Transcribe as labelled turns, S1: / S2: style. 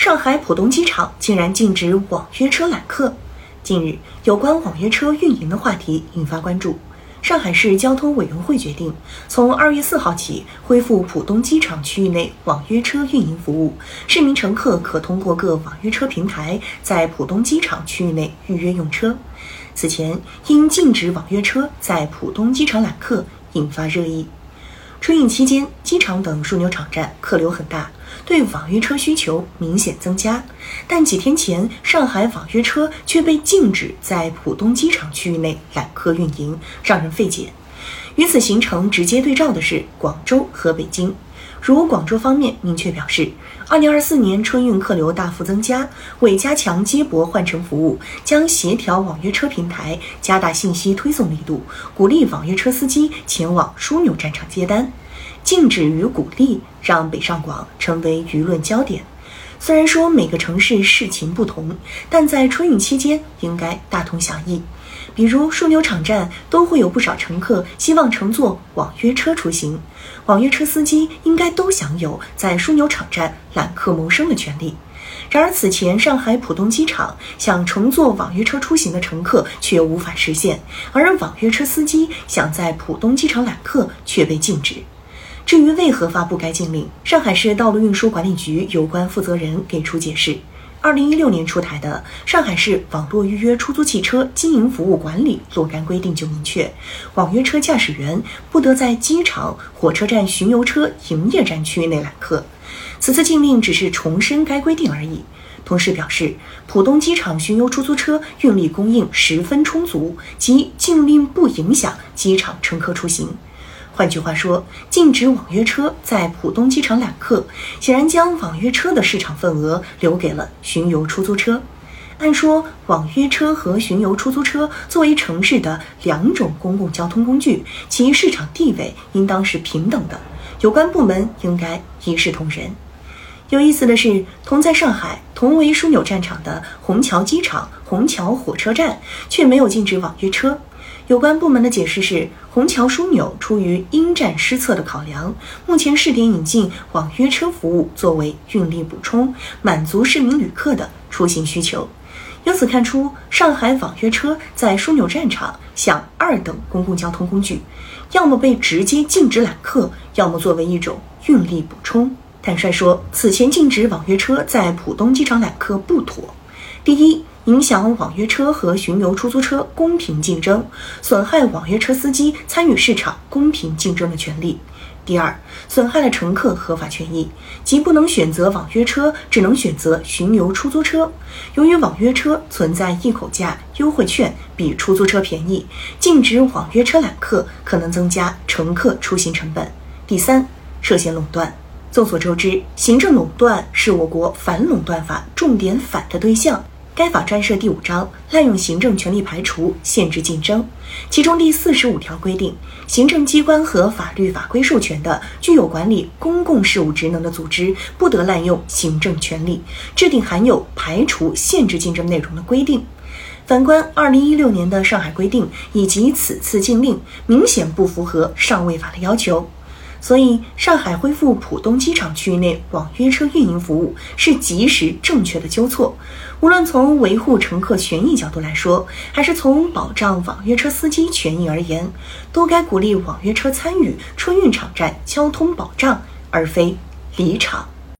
S1: 上海浦东机场竟然禁止网约车揽客。近日，有关网约车运营的话题引发关注。上海市交通委员会决定，从二月四号起恢复浦东机场区域内网约车运营服务，市民乘客可通过各网约车平台在浦东机场区域内预约用车。此前，因禁止网约车在浦东机场揽客，引发热议。春运期间，机场等枢纽场站客流很大，对网约车需求明显增加。但几天前，上海网约车却被禁止在浦东机场区域内揽客运营，让人费解。与此形成直接对照的是广州和北京。如广州方面明确表示，二零二四年春运客流大幅增加，为加强接驳换乘服务，将协调网约车平台，加大信息推送力度，鼓励网约车司机前往枢纽战场接单。禁止与鼓励让北上广成为舆论焦点。虽然说每个城市事情不同，但在春运期间应该大同小异。比如枢纽场站都会有不少乘客希望乘坐网约车出行，网约车司机应该都享有在枢纽场站揽客谋生的权利。然而此前上海浦东机场想乘坐网约车出行的乘客却无法实现，而网约车司机想在浦东机场揽客却被禁止。至于为何发布该禁令，上海市道路运输管理局有关负责人给出解释。二零一六年出台的《上海市网络预约出租汽车经营服务管理若干规定》就明确，网约车驾驶员不得在机场、火车站巡游车营业站区域内揽客。此次禁令只是重申该规定而已。同时表示，浦东机场巡游出租车运力供应十分充足，即禁令不影响机场乘客出行。换句话说，禁止网约车在浦东机场揽客，显然将网约车的市场份额留给了巡游出租车。按说，网约车和巡游出租车作为城市的两种公共交通工具，其市场地位应当是平等的，有关部门应该一视同仁。有意思的是，同在上海、同为枢纽战场的虹桥机场、虹桥火车站，却没有禁止网约车。有关部门的解释是，虹桥枢纽出于因战施策的考量，目前试点引进网约车服务作为运力补充，满足市民旅客的出行需求。由此看出，上海网约车在枢纽站场像二等公共交通工具，要么被直接禁止揽客，要么作为一种运力补充。坦率说，此前禁止网约车在浦东机场揽客不妥。第一，影响网约车和巡游出租车公平竞争，损害网约车司机参与市场公平竞争的权利；第二，损害了乘客合法权益，即不能选择网约车，只能选择巡游出租车。由于网约车存在一口价优惠券比出租车便宜，禁止网约车揽客可能增加乘客出行成本。第三，涉嫌垄断。众所周知，行政垄断是我国反垄断法重点反的对象。该法专设第五章滥用行政权力排除、限制竞争，其中第四十五条规定，行政机关和法律法规授权的具有管理公共事务职能的组织，不得滥用行政权力制定含有排除、限制竞争内容的规定。反观二零一六年的上海规定以及此次禁令，明显不符合上位法的要求。所以，上海恢复浦东机场区域内网约车运营服务是及时正确的纠错。无论从维护乘客权益角度来说，还是从保障网约车司机权益而言，都该鼓励网约车参与春运场站交通保障，而非离场。